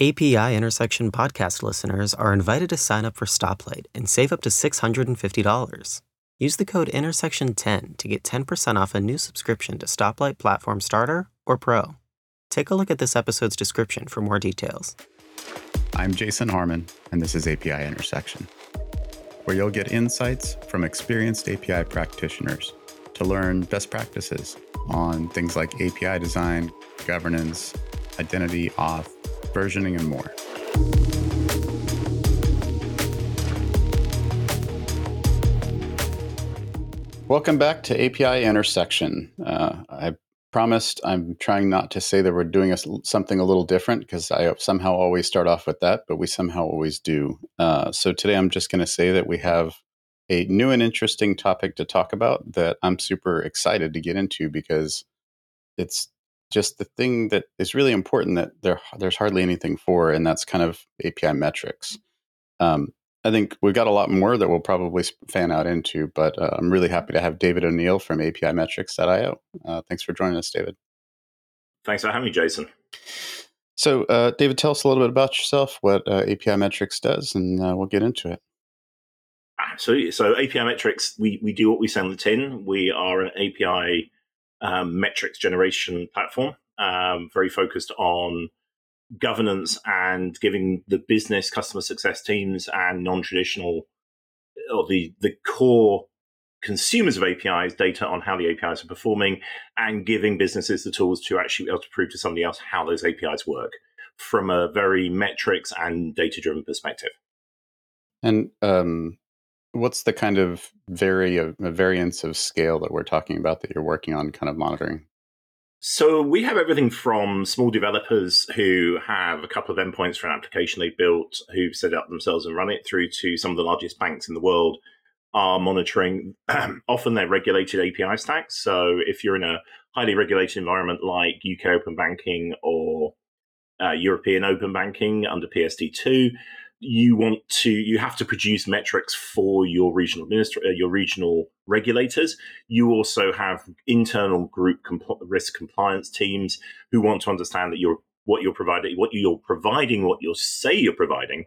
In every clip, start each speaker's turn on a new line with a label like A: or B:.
A: API Intersection podcast listeners are invited to sign up for Stoplight and save up to $650. Use the code intersection10 to get 10% off a new subscription to Stoplight Platform Starter or Pro. Take a look at this episode's description for more details.
B: I'm Jason Harmon, and this is API Intersection, where you'll get insights from experienced API practitioners to learn best practices on things like API design, governance, identity, auth, versioning, and more. Welcome back to API Intersection. Uh, I promised I'm trying not to say that we're doing a, something a little different because I somehow always start off with that, but we somehow always do. Uh, so today I'm just going to say that we have a new and interesting topic to talk about that I'm super excited to get into because it's just the thing that is really important that there there's hardly anything for, and that's kind of API metrics. Um, I think we've got a lot more that we'll probably fan out into, but uh, I'm really happy to have David O'Neill from APImetrics.io. Uh, thanks for joining us, David.
C: Thanks for having me, Jason.
B: So, uh, David, tell us a little bit about yourself, what uh, APImetrics does, and uh, we'll get into it.
C: Absolutely. So, APImetrics, we, we do what we say on the tin. We are an API um, metrics generation platform, um, very focused on governance and giving the business customer success teams and non-traditional or the the core consumers of APIs data on how the APIs are performing and giving businesses the tools to actually be able to prove to somebody else how those APIs work from a very metrics and data driven perspective.
B: And um, what's the kind of vary of, variance of scale that we're talking about that you're working on kind of monitoring?
C: So we have everything from small developers who have a couple of endpoints for an application they built, who've set up themselves and run it, through to some of the largest banks in the world are monitoring often their regulated API stacks. So if you're in a highly regulated environment like UK open banking or uh, European open banking under PSD2, you want to you have to produce metrics for your regional administra- uh, your regional regulators. You also have internal group compl- risk compliance teams who want to understand that you're what you're providing what you're providing what you say you're providing.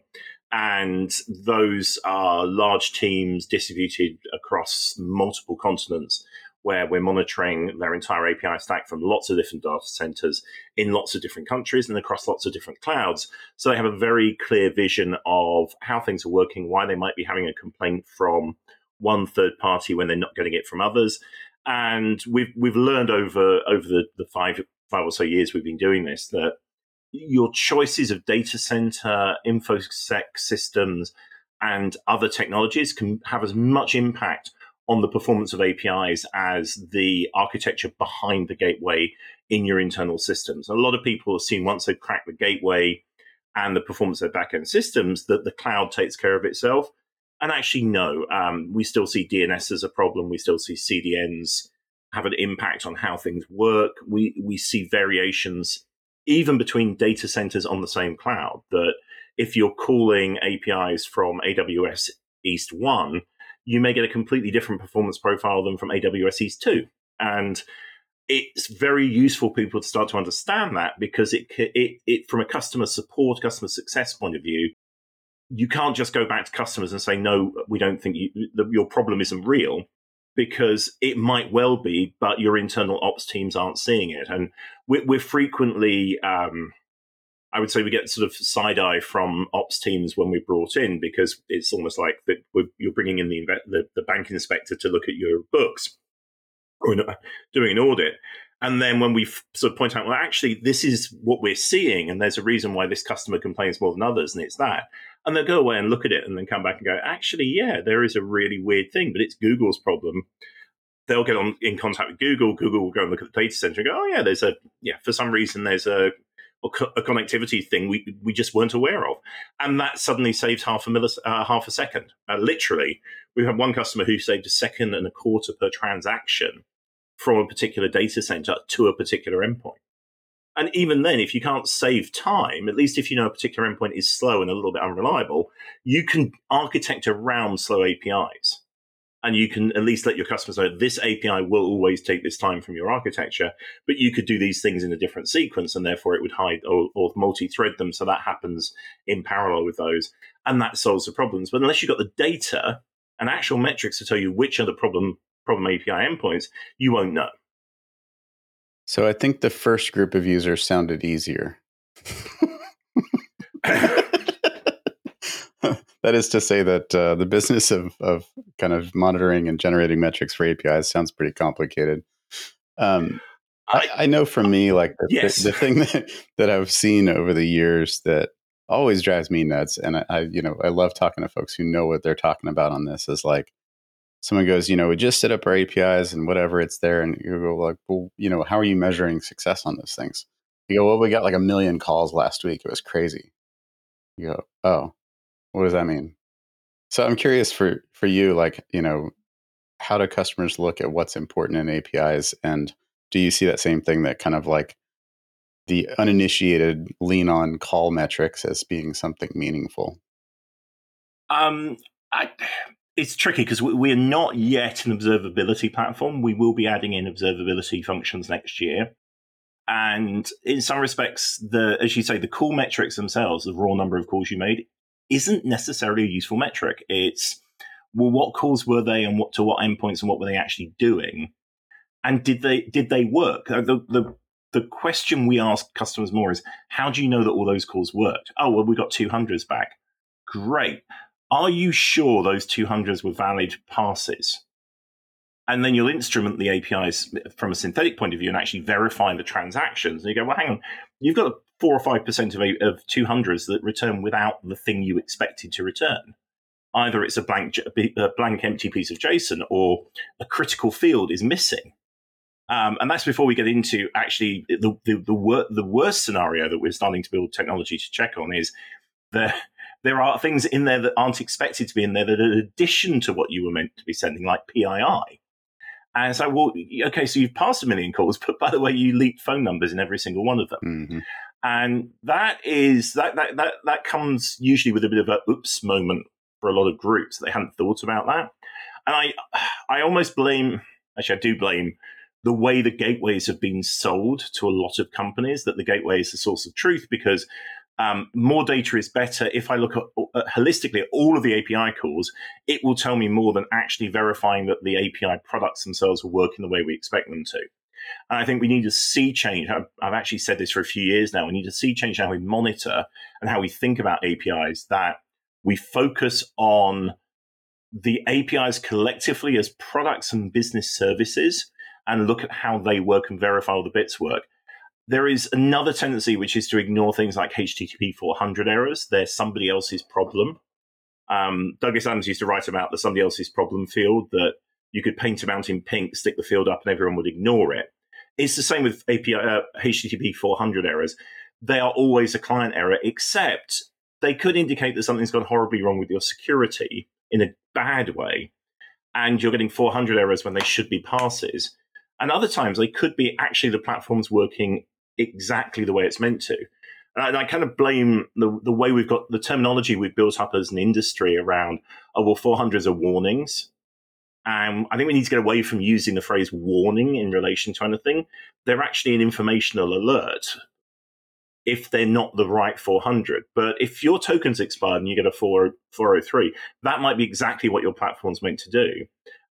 C: And those are large teams distributed across multiple continents where we're monitoring their entire API stack from lots of different data centers in lots of different countries and across lots of different clouds. So they have a very clear vision of how things are working, why they might be having a complaint from one third party when they're not getting it from others. And we've we've learned over over the, the five five or so years we've been doing this that your choices of data center, infosec systems, and other technologies can have as much impact on the performance of APIs as the architecture behind the gateway in your internal systems. A lot of people assume once they've cracked the gateway and the performance of their backend systems that the cloud takes care of itself. And actually, no, um, we still see DNS as a problem. We still see CDNs have an impact on how things work. We we see variations even between data centers on the same cloud. That if you're calling APIs from AWS East One, you may get a completely different performance profile than from AWS East 2. And it's very useful for people to start to understand that because it, it, it from a customer support, customer success point of view, you can't just go back to customers and say, no, we don't think you, the, your problem isn't real because it might well be, but your internal ops teams aren't seeing it. And we're, we're frequently, um, I would say we get sort of side eye from ops teams when we're brought in because it's almost like that you're bringing in the, the, the bank inspector to look at your books or doing an audit. And then when we sort of point out, well, actually, this is what we're seeing, and there's a reason why this customer complains more than others, and it's that. And they'll go away and look at it and then come back and go, actually, yeah, there is a really weird thing, but it's Google's problem. They'll get on in contact with Google. Google will go and look at the data center and go, oh, yeah, there's a, yeah, for some reason, there's a a connectivity thing we we just weren't aware of, and that suddenly saves half a millis, uh, half a second. Uh, literally, we had one customer who saved a second and a quarter per transaction from a particular data center to a particular endpoint. And even then, if you can't save time, at least if you know a particular endpoint is slow and a little bit unreliable, you can architect around slow APIs. And you can at least let your customers know this API will always take this time from your architecture, but you could do these things in a different sequence, and therefore it would hide or, or multi-thread them, so that happens in parallel with those, and that solves the problems. But unless you've got the data and actual metrics to tell you which are the problem problem API endpoints, you won't know.
B: So I think the first group of users sounded easier. that is to say that uh, the business of, of kind of monitoring and generating metrics for APIs sounds pretty complicated. Um, I, I, know for me, like the, yes. the, the, thing that, that I've seen over the years that always drives me nuts, and I, I, you know, I love talking to folks who know what they're talking about on this. Is like someone goes, you know, we just set up our APIs and whatever it's there, and you go like, well, you know, how are you measuring success on those things? You go, well, we got like a million calls last week. It was crazy. You go, oh, what does that mean? So I'm curious for for you, like you know, how do customers look at what's important in APIs, and do you see that same thing that kind of like the uninitiated lean on call metrics as being something meaningful?
C: Um, I, it's tricky because we, are not yet an observability platform. We will be adding in observability functions next year. And in some respects, the as you say, the call metrics themselves, the raw number of calls you made, isn't necessarily a useful metric. It's well, what calls were they, and what to what endpoints, and what were they actually doing, and did they did they work? Uh, the the the question we ask customers more is, how do you know that all those calls worked? Oh, well, we got two hundreds back. Great. Are you sure those two hundreds were valid passes? And then you'll instrument the APIs from a synthetic point of view and actually verify the transactions. And you go, well, hang on, you've got four or five percent of of two hundreds that return without the thing you expected to return. Either it's a blank a blank empty piece of JSON, or a critical field is missing. Um, and that's before we get into actually the the the, wor- the worst scenario that we're starting to build technology to check on is there there are things in there that aren't expected to be in there that are addition to what you were meant to be sending, like PII. And so, well, okay, so you've passed a million calls, but by the way, you leaked phone numbers in every single one of them. Mm-hmm and that is that that that that comes usually with a bit of a oops moment for a lot of groups. They hadn't thought about that, and I I almost blame actually I do blame the way the gateways have been sold to a lot of companies that the gateway is the source of truth because um, more data is better. If I look at, uh, holistically at all of the API calls, it will tell me more than actually verifying that the API products themselves will work in the way we expect them to. And I think we need to see change. I've, I've actually said this for a few years now. We need to see change how we monitor and how we think about APIs, that we focus on the APIs collectively as products and business services and look at how they work and verify all the bits work. There is another tendency, which is to ignore things like HTTP 400 errors. They're somebody else's problem. Um, Douglas Adams used to write about the somebody else's problem field that you could paint a mountain pink, stick the field up, and everyone would ignore it. It's the same with API uh, HTTP 400 errors. They are always a client error, except they could indicate that something's gone horribly wrong with your security in a bad way, and you're getting 400 errors when they should be passes. And other times they could be actually the platform's working exactly the way it's meant to. And I, kind of blame the, the way we've got the terminology we've built up as an industry around, oh, well, 400s are warnings. Um, I think we need to get away from using the phrase warning in relation to anything. They're actually an informational alert if they're not the right 400. But if your token's expired and you get a 4, 403, that might be exactly what your platform's meant to do.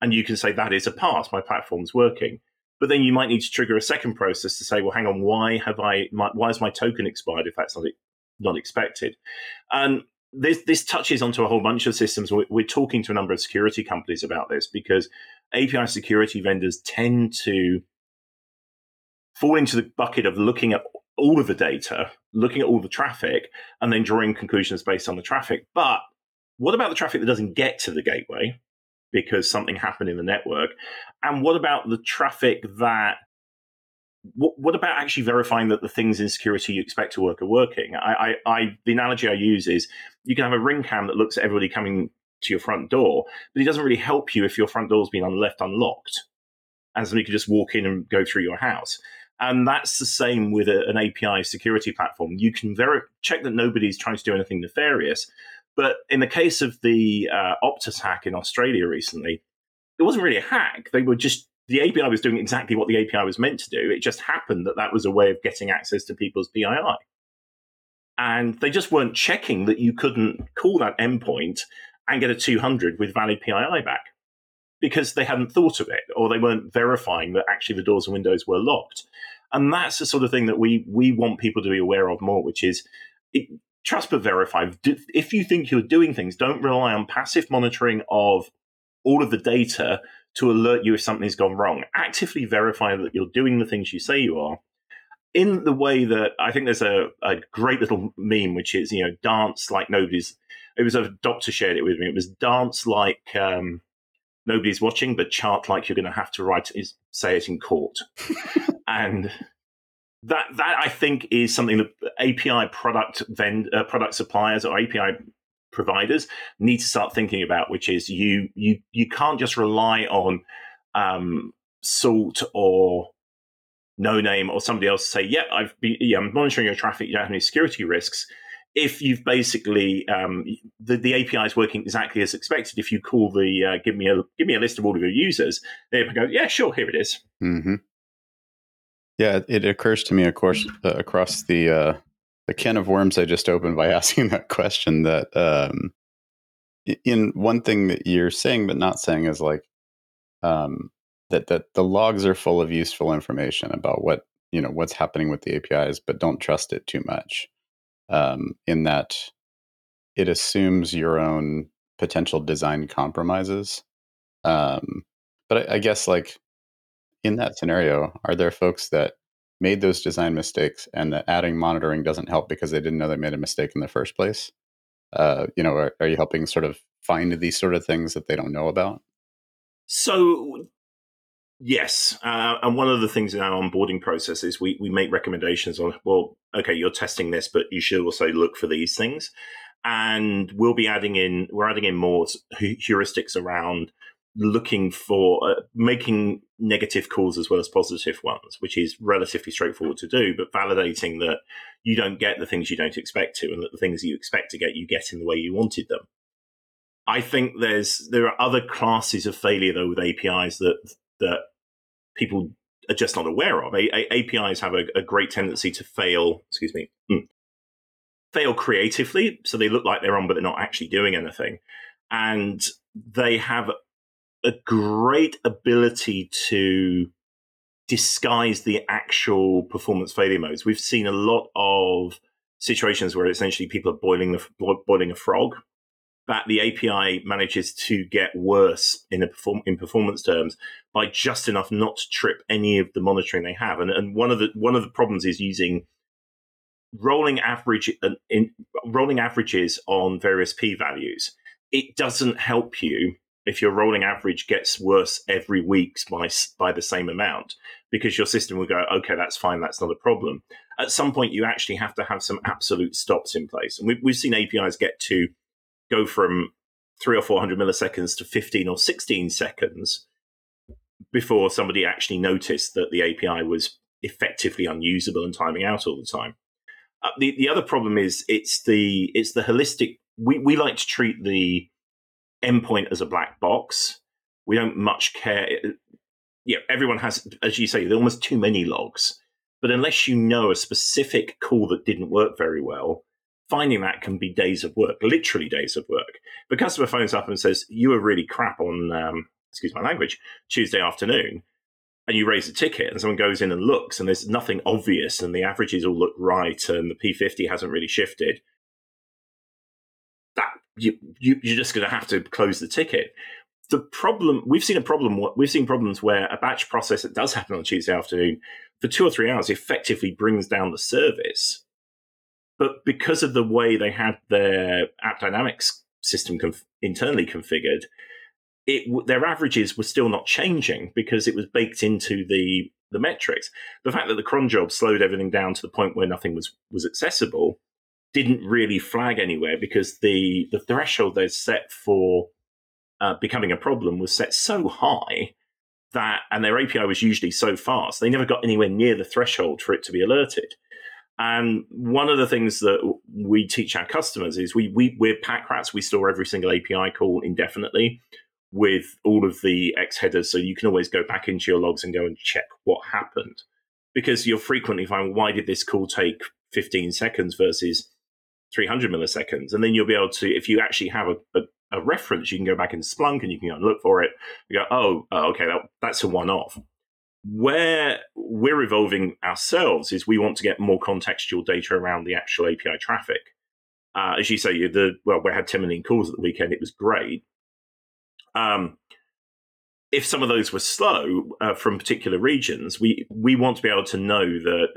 C: And you can say, that is a pass, my platform's working. But then you might need to trigger a second process to say, well, hang on, why have I, my, why is my token expired if that's not, not expected? And this this touches onto a whole bunch of systems. We're, we're, talking to a number of security companies about this because API security vendors tend to fall into the bucket of looking at all of the data, looking at all the traffic, and then drawing conclusions based on the traffic. But what about the traffic that doesn't get to the gateway because something happened in the network? And what about the traffic that what, what, about actually verifying that the things in security you expect to work are working? I, I, I, the analogy I use is you can have a ring cam that looks at everybody coming to your front door, but it doesn't really help you if your front door's been left unlocked, and somebody could just walk in and go through your house. And that's the same with a, an API security platform. You can ver- check that nobody's trying to do anything nefarious, but in the case of the uh, Optus hack in Australia recently, it wasn't really a hack. They were just the API was doing exactly what the API was meant to do. It just happened that that was a way of getting access to people's PII. And they just weren't checking that you couldn't call that endpoint and get a 200 with valid PII back because they hadn't thought of it or they weren't verifying that actually the doors and windows were locked. And that's the sort of thing that we we want people to be aware of more, which is it, trust but verify. If you think you're doing things, don't rely on passive monitoring of all of the data to alert you if something's gone wrong. Actively verify that you're doing the things you say you are. In the way that I think there's a, a great little meme, which is, you know, dance like nobody's. It was a doctor shared it with me. It was dance like um, nobody's watching, but chart like you're going to have to write is say it in court. and that that I think is something that API product vend uh, product suppliers or API providers need to start thinking about, which is you you you can't just rely on um, Salt or Noname or somebody else to say, "Yeah, I've been yeah, I'm monitoring your traffic. You don't have any security risks." If you've basically um, the, the API is working exactly as expected, if you call the uh, give me a give me a list of all of your users, they go, "Yeah, sure, here it is.
B: Mm-hmm. Yeah, it occurs to me, of course, uh, across the uh, the can of worms I just opened by asking that question that um, in one thing that you're saying but not saying is like um, that that the logs are full of useful information about what you know what's happening with the APIs, but don't trust it too much. Um, in that it assumes your own potential design compromises. Um, but I, I guess like in that scenario, are there folks that made those design mistakes and that adding monitoring doesn't help because they didn't know they made a mistake in the first place? Uh, you know, are, are you helping sort of find these sort of things that they don't know about?
C: So Yes, uh, and one of the things in our onboarding process is we we make recommendations on well, okay, you're testing this, but you should also look for these things, and we'll be adding in we're adding in more heuristics around looking for uh, making negative calls as well as positive ones, which is relatively straightforward to do, but validating that you don't get the things you don't expect to, and that the things you expect to get, you get in the way you wanted them. I think there's there are other classes of failure though with APIs that that people are just not aware of. A- a- APIs have a, a, great tendency to fail. Excuse me. Mm, fail creatively, so they look like they're on, but they're not actually doing anything, and they have a great ability to disguise the actual performance failure modes. We've seen a lot of situations where essentially people are boiling the boiling a frog. That the API manages to get worse in a perform, in performance terms by just enough not to trip any of the monitoring they have. And, and one of the one of the problems is using rolling average uh, in rolling averages on various p values. It doesn't help you if your rolling average gets worse every week by by the same amount because your system will go okay that's fine that's not a problem. At some point you actually have to have some absolute stops in place. And we've, we've seen apis get to go from three or four hundred milliseconds to 15 or 16 seconds before somebody actually noticed that the api was effectively unusable and timing out all the time. Uh, the, the other problem is it's the it's the holistic we, we like to treat the endpoint as a black box. We don't much care. Yeah, everyone has, as you say, there almost too many logs. But unless you know a specific call that didn't work very well, finding that can be days of work, literally days of work. The customer phones up and says, You were really crap on, um, excuse my language, Tuesday afternoon. And you raise a ticket, and someone goes in and looks, and there's nothing obvious, and the averages all look right, and the P50 hasn't really shifted you, you you're just going to have to close the ticket. The problem we've seen a problem we've seen problems where a batch process that does happen on Tuesday afternoon for two or three hours effectively brings down the service. But because of the way they had their AppDynamics system conf- internally configured, it their averages were still not changing because it was baked into the the metrics. The fact that the cron job slowed everything down to the point where nothing was was accessible didn't really flag anywhere because the the threshold they set for uh, becoming a problem was set so high that and their API was usually so fast they never got anywhere near the threshold for it to be alerted. And one of the things that we teach our customers is we we we're pack rats. We store every single API call indefinitely. with all of the X headers, so you can always go back into your logs and go and check what happened. Because you'll frequently find, why did this call take 15 seconds versus 300 milliseconds? And then you'll be able to, if you actually have a, a, a reference, you can go back in Splunk and you can go and look for it. You go, oh, oh okay, that, that's a one off. Where we're evolving ourselves is we want to get more contextual data around the actual API traffic. Uh, as you say, the well, we had 10 million calls at the weekend. It was great. Um, if some of those were slow uh, from particular regions, we we want to be able to know that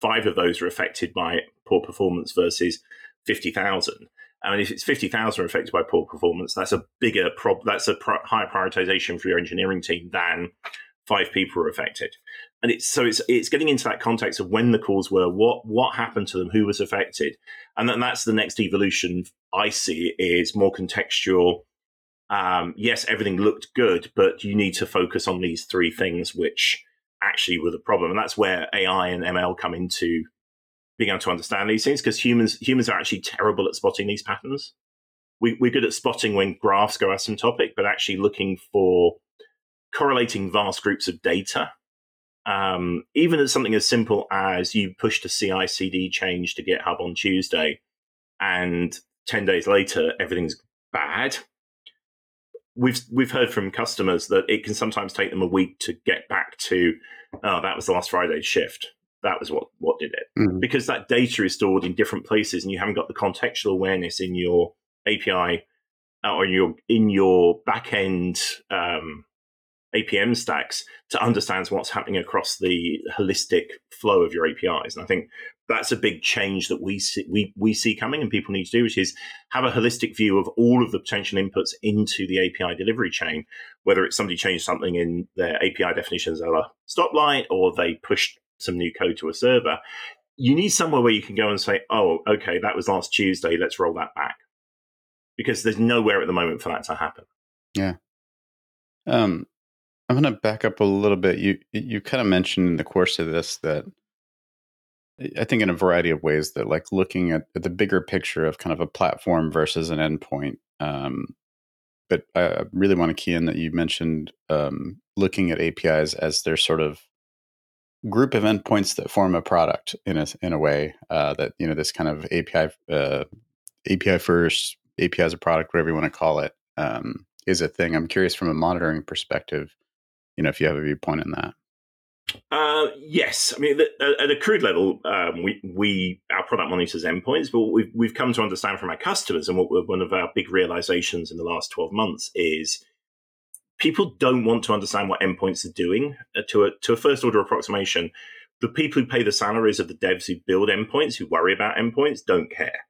C: five of those are affected by poor performance versus fifty thousand. I mean, if it's fifty thousand affected by poor performance, that's a bigger prob. That's a pro- higher prioritization for your engineering team than five people are affected. And it's so it's it's getting into that context of when the calls were, what what happened to them, who was affected, and then that's the next evolution I see is more contextual um, yes, everything looked good, but you need to focus on these three things, which actually were the problem. And that's where AI and ML come into being able to understand these things because humans humans are actually terrible at spotting these patterns. We, we're good at spotting when graphs go asymptotic, but actually looking for correlating vast groups of data. Um, even as something as simple as you pushed a CI CD change to GitHub on Tuesday, and 10 days later, everything's bad we've we've heard from customers that it can sometimes take them a week to get back to oh that was the last Friday's shift. That was what what did it mm-hmm. because that data is stored in different places and you haven't got the contextual awareness in your API uh, or in your in your backend um, APM stacks to understand what's happening across the holistic flow of your APIs. And I think that's a big change that we see, we, we see coming and people need to do, which is have a holistic view of all of the potential inputs into the API delivery chain, whether it's somebody changed something in their API definitions of a stoplight or they pushed some new code to a server. You need somewhere where you can go and say, oh, okay, that was last Tuesday, let's roll that back. Because there's nowhere at the moment for that to happen.
B: Yeah. Um, I'm going to back up a little bit. You you kind of mentioned in the course of this that I think in a variety of ways that like looking at, at the bigger picture of kind of a platform versus an endpoint. Um, but I really want to key in that you mentioned um, looking at APIs as their sort of group of endpoints that form a product in a in a way uh, that you know this kind of API uh, API first API as a product, whatever you want to call it, um, is a thing. I'm curious from a monitoring perspective, you know, if you have a viewpoint in that.
C: Uh, yes, I mean at a crude level, um, we we our product monitors endpoints, but we've we've come to understand from our customers, and what one of our big realizations in the last twelve months is people don't want to understand what endpoints are doing uh, to a to a first order approximation. The people who pay the salaries of the devs who build endpoints, who worry about endpoints, don't care.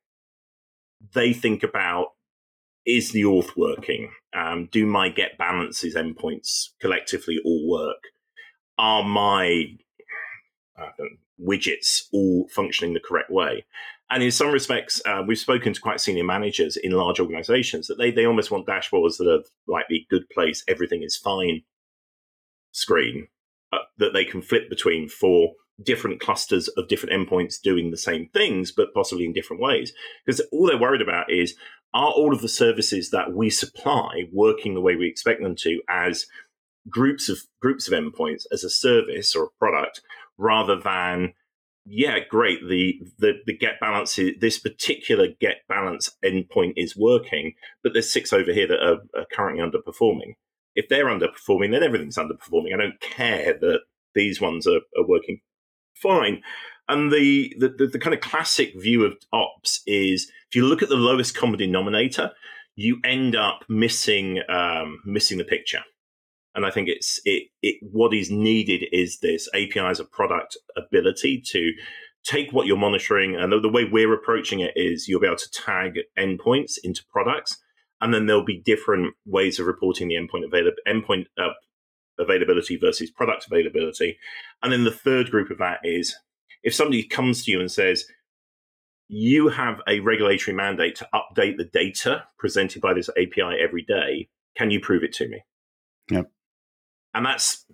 C: They think about is the auth working? Um, do my get balances endpoints collectively all work? Are my uh, widgets all functioning the correct way? And in some respects, uh, we've spoken to quite senior managers in large organizations that they, they almost want dashboards that are like the good place, everything is fine screen uh, that they can flip between for different clusters of different endpoints doing the same things, but possibly in different ways. Because all they're worried about is are all of the services that we supply working the way we expect them to as groups of groups of endpoints as a service or a product rather than yeah great the the, the get balance is, this particular get balance endpoint is working but there's six over here that are, are currently underperforming. If they're underperforming then everything's underperforming. I don't care that these ones are, are working fine. And the, the, the, the kind of classic view of ops is if you look at the lowest common denominator you end up missing um, missing the picture and I think it's it, it what is needed is this API as a product ability to take what you're monitoring and the, the, way we're approaching it is you'll be able to tag endpoints into products and then there'll be different ways of reporting the endpoint avail- endpoint uh, availability versus product availability. And then the third group of that is if somebody comes to you and says you have a regulatory mandate to update the data presented by this API every day. Can you prove it to me?
B: Yep
C: and that's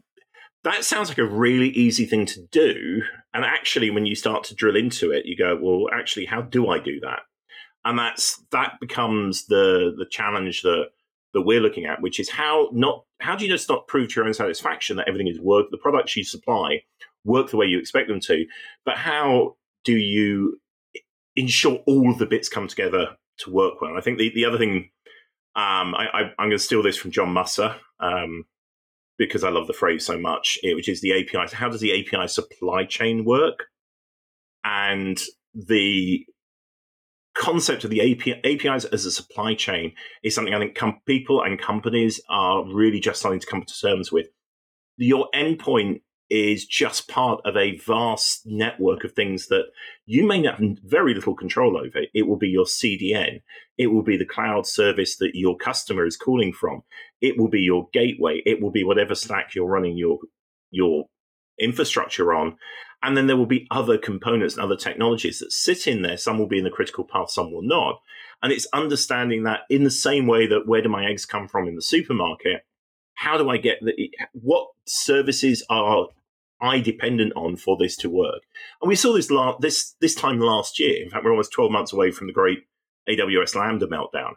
C: that sounds like a really easy thing to do. And actually, when you start to drill into it, you go, well, actually, how do I do that? And that's that becomes the the challenge that that we're looking at, which is how not how do you just not prove to your own satisfaction that everything is work the products you supply work the way you expect them to, but how do you ensure all the bits come together to work well? And I think the, the other thing um, I, am going to steal this from John Musser um, because I love the phrase so much, eh, which is the API. How does the API supply chain work? And the concept of the API, APIs as a supply chain is something I think com- people and companies are really just starting to come to terms with. Your endpoint is just part of a vast network of things that you may have very little control over. It will be your CDN. It will be the cloud service that your customer is calling from. It will be your gateway. It will be whatever stack you're running your your infrastructure on. And then there will be other components and other technologies that sit in there. Some will be in the critical path, some will not. And it's understanding that in the same way that where do my eggs come from in the supermarket? How do I get the, what services are I dependent on for this to work? And we saw this la- this this time last year. In fact, we're almost 12 months away from the great AWS Lambda meltdown.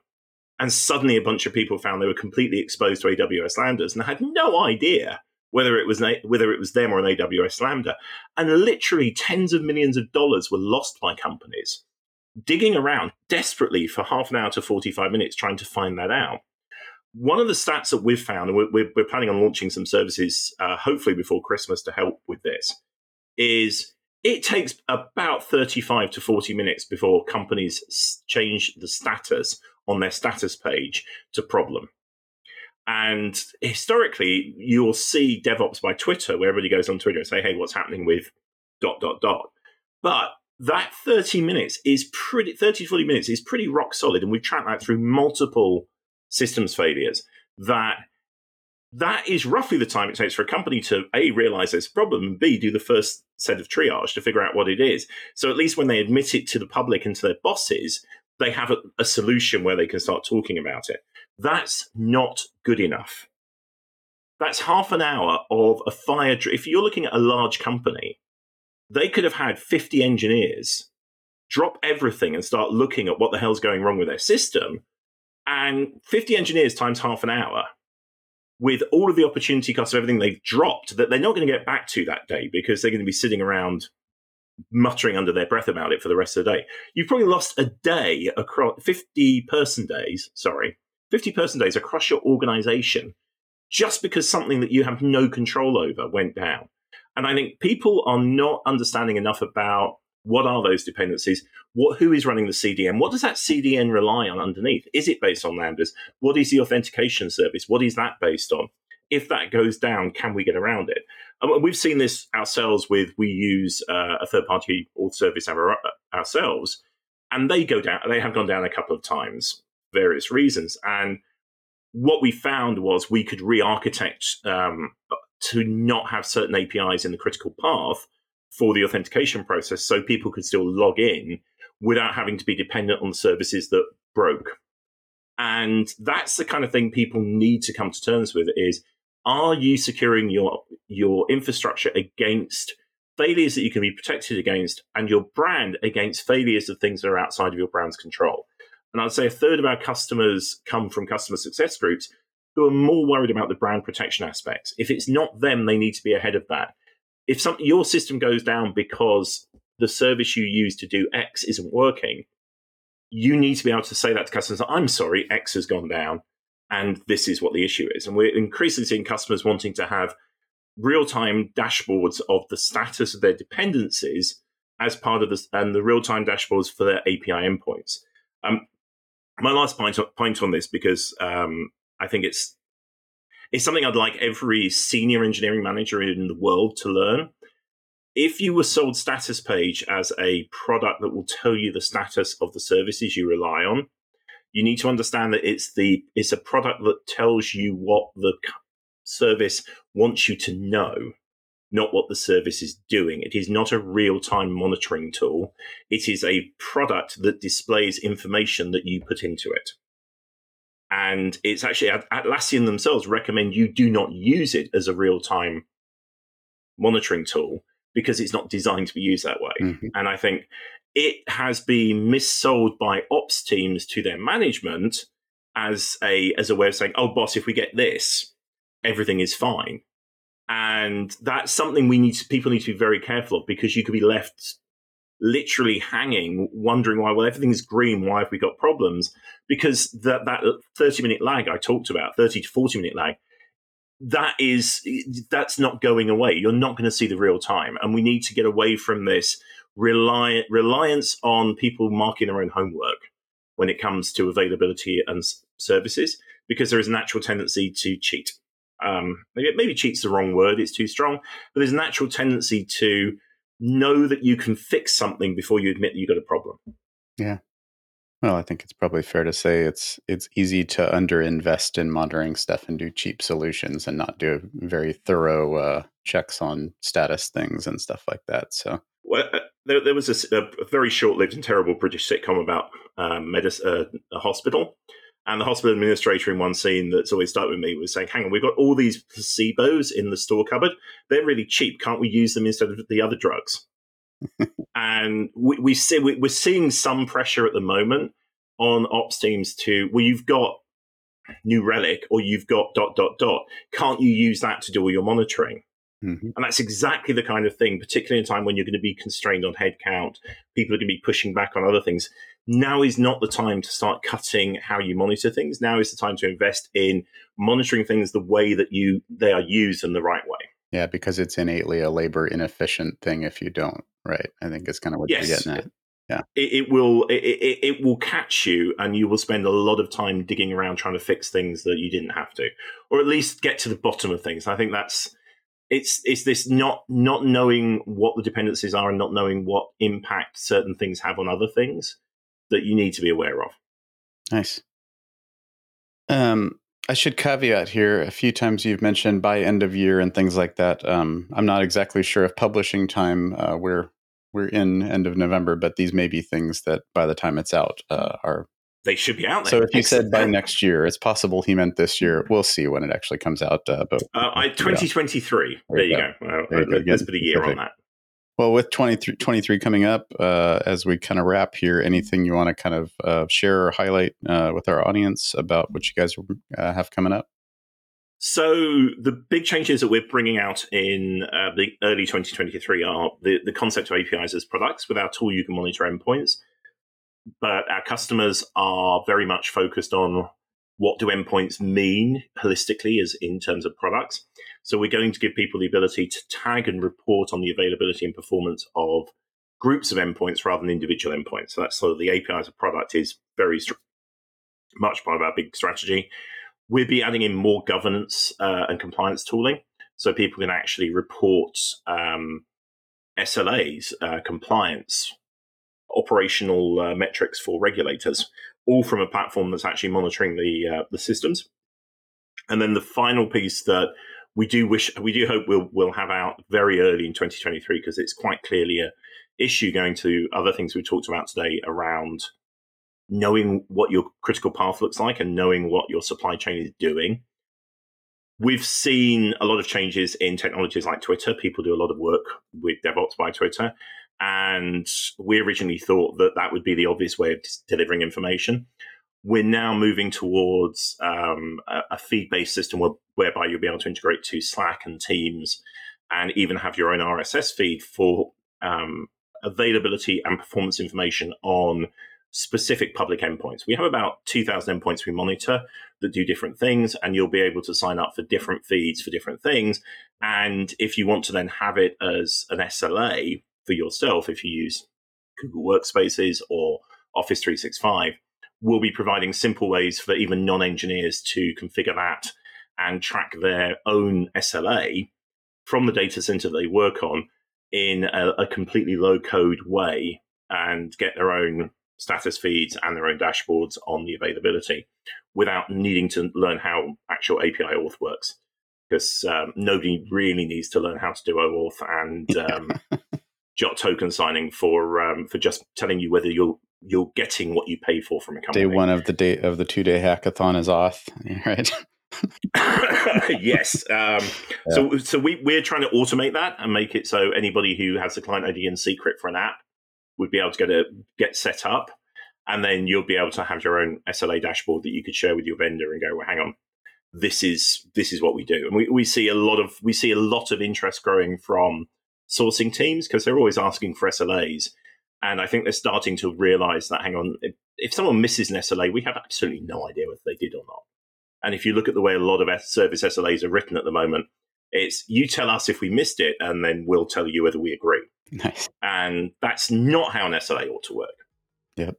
C: And suddenly a bunch of people found they were completely exposed to AWS Lambdas and had no idea whether it was whether it was them or an AWS Lambda, and literally tens of millions of dollars were lost by companies digging around desperately for half an hour to 45 minutes trying to find that out. One of the stats that we've found, and we're, we're planning on launching some services uh, hopefully before Christmas to help with this, is it takes about 35 to 40 minutes before companies change the status on their status page to problem. And historically, you'll see DevOps by Twitter, where everybody goes on Twitter and say, hey, what's happening with dot, dot, dot. But that 30 minutes is pretty, 30 to 40 minutes is pretty rock solid. And we've tracked that through multiple systems failures that that is roughly the time it takes for a company to a realize there's a problem and b do the first set of triage to figure out what it is so at least when they admit it to the public and to their bosses they have a, a solution where they can start talking about it that's not good enough. That's half an hour of a fire. If you're looking at a large company, they could have had 50 engineers drop everything and start looking at what the hell's going wrong with their system. And 50 engineers times half an hour with all of the opportunity costs of everything they've dropped that they're not going to get back to that day because they're going to be sitting around muttering under their breath about it for the rest of the day. You've probably lost a day across 50 person days, sorry, 50 person days across your organization just because something that you have no control over went down. And I think people are not understanding enough about what are those dependencies, what who is running the CDN, what does that CDN rely on underneath? Is it based on lambdas? What is the authentication service? What is that based on? If that goes down, can we get around it? We've seen this ourselves with we use uh, a third party auth service our, ourselves, and they go down. They have gone down a couple of times various reasons. And what we found was we could re-architect um, to not have certain APIs in the critical path for the authentication process, so people could still log in without having to be dependent on services that broke. And that's the kind of thing people need to come to terms with: is are you securing your your infrastructure against failures that you can be protected against, and your brand against failures of things that are outside of your brand's control? And I'd say a third of our customers come from customer success groups who are more worried about the brand protection aspects. If it's not them, they need to be ahead of that. If some, your system goes down because the service you use to do X isn't working, you need to be able to say that to customers I'm sorry, X has gone down, and this is what the issue is. And we're increasingly seeing customers wanting to have real time dashboards of the status of their dependencies as part of this and the real time dashboards for their API endpoints. Um, my last point point on this because um, I think it's it's something I'd like every senior engineering manager in the world to learn. If you were sold status page as a product that will tell you the status of the services you rely on, you need to understand that it's the it's a product that tells you what the service wants you to know not what the service is doing. It is not a real time monitoring tool. It is a product that displays information that you put into it. And it's actually Atlassian themselves recommend you do not use it as a real time monitoring tool because it's not designed to be used that way. Mm-hmm. And I think it has been missold by ops teams to their management as a as a way of saying, "Oh, boss, if we get this, everything is fine." And that's something we need to, people need to be very careful of because you could be left literally hanging, wondering why, well, everything's green. Why have we got problems? Because that, that 30 minute lag I talked about, 30 to 40 minute lag, that is, that's not going away. You're not going to see the real time. And we need to get away from this reliant, reliance on people marking their own homework when it comes to availability and services, because there is a natural tendency to cheat. Um, maybe, maybe cheat's the wrong word; it's too strong. But there's a natural tendency to know that you can fix something before you admit that you've got a problem.
B: Yeah. Well, I think it's probably fair to say it's it's easy to underinvest in monitoring stuff and do cheap solutions and not do very thorough uh, checks on status things and stuff like that. So,
C: well, uh, there, there, was a, a, very short-lived and terrible British sitcom about um, medis- uh, a hospital, and the hospital administrator in one scene that's always stuck with me was saying, "Hang on, we've got all these placebos in the store cupboard. They're really cheap. Can't we use them instead of the other drugs?" and we, we see we, we're seeing some pressure at the moment on ops teams to well, you've got New Relic or you've got dot dot dot. Can't you use that to do all your monitoring? Mm-hmm. And that's exactly the kind of thing, particularly in a time when you're going to be constrained on headcount, people are going to be pushing back on other things. Now is not the time to start cutting how you monitor things. Now is the time to invest in monitoring things the way that you they are used in the right way.
B: Yeah, because it's innately a labor inefficient thing if you don't, right? I think it's kind of what yes. you're getting at. Yeah,
C: it, it will it, it, it will catch you, and you will spend a lot of time digging around trying to fix things that you didn't have to, or at least get to the bottom of things. I think that's it's it's this not not knowing what the dependencies are and not knowing what impact certain things have on other things that you need to be aware of.
B: Nice. Um, I should caveat here a few times you've mentioned by end of year and things like that. Um, I'm not exactly sure if publishing time uh, we're we're in end of November, but these may be things that by the time it's out uh, are
C: they should be out there.
B: So if you said by next year, it's possible he meant this year. We'll see when it actually comes out. Uh, but
C: uh, I, 2023. Yeah. There, you go. go. Well, there let's put a year Perfect. on that.
B: Well, with 23, coming up, uh, as we kind of wrap here, anything you want to kind of uh, share or highlight uh, with our audience about what you guys uh, have coming up?
C: So the big changes that we're bringing out in uh, the early 2023 are the, the concept of APIs as products. With our tool, you can monitor endpoints but our customers are very much focused on what do endpoints mean holistically as in terms of products. So we're going to give people the ability to tag and report on the availability and performance of groups of endpoints rather than individual endpoints. So that's sort of the API as a product is very much part of our big strategy. We'll be adding in more governance uh, and compliance tooling so people can actually report um, SLAs, uh, compliance, operational uh, metrics for regulators, all from a platform that's actually monitoring the uh, the systems. And then the final piece that we do wish we do hope we'll we'll have out very early in 2023 because it's quite clearly a issue going to other things we talked about today around knowing what your critical path looks like and knowing what your supply chain is doing. We've seen a lot of changes in technologies like Twitter. People do a lot of work with DevOps by Twitter. And we originally thought that that would be the obvious way of delivering information. We're now moving towards um, a, feed based system where, whereby you'll be able to integrate to Slack and Teams and even have your own RSS feed for um, availability and performance information on specific public endpoints. We have about 2,000 endpoints we monitor that do different things, and you'll be able to sign up for different feeds for different things. And if you want to then have it as an SLA, for yourself if you use Google Workspaces or Office 365. We'll be providing simple ways for even non engineers to configure that and track their own SLA from the data center they work on in a, a completely low code way and get their own status feeds and their own dashboards on the availability without needing to learn how actual API auth works. Because um, nobody really needs to learn how to do OAuth and um, jot token signing for um, for just telling you whether you're you're getting what you pay for from a company.
B: Day one of the day of the two day hackathon is off, right?
C: yes. Um, yeah. So so we we're trying to automate that and make it so anybody who has a client ID and secret for an app would be able to get a get set up. and then you'll be able to have your own SLA dashboard that you could share with your vendor and go, well, hang on, this is this is what we do. And we, we see a lot of we see a lot of interest growing from sourcing teams because they're always asking for SLAs. And I think they're starting to realize that hang on, if, if someone misses an SLA, we have absolutely no idea whether they did or not. And if you look at the way a lot of service SLAs are written at the moment, it's you tell us if we missed it, and then we'll tell you whether we agree.
B: Nice.
C: And that's not how an SLA ought to work.
B: Yep.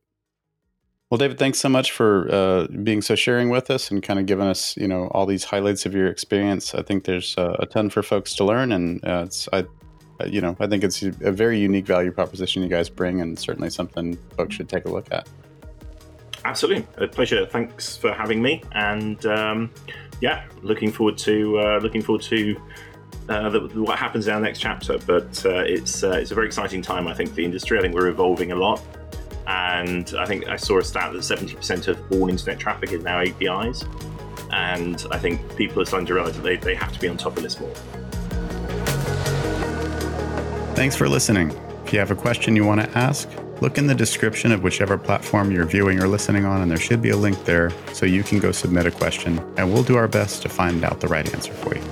B: Well, David, thanks so much for uh, being so sharing with us and kind of giving us, you know, all these highlights of your experience. I think there's uh, a ton for folks to learn, and uh, it's, I, you know, I think it's a very unique value proposition you guys bring, and certainly something folks should take a look at.
C: Absolutely, a pleasure. Thanks for having me, and um, yeah, looking forward to uh, looking forward to uh, the, what happens in our next chapter. But uh, it's uh, it's a very exciting time. I think for the industry. I think we're evolving a lot, and I think I saw a stat that seventy percent of all internet traffic is now APIs, and I think people are starting to realize that they, they have to be on top of this more.
B: Thanks for listening. If you have a question you want to ask, look in the description of whichever platform you're viewing or listening on, and there should be a link there so you can go submit a question, and we'll do our best to find out the right answer for you.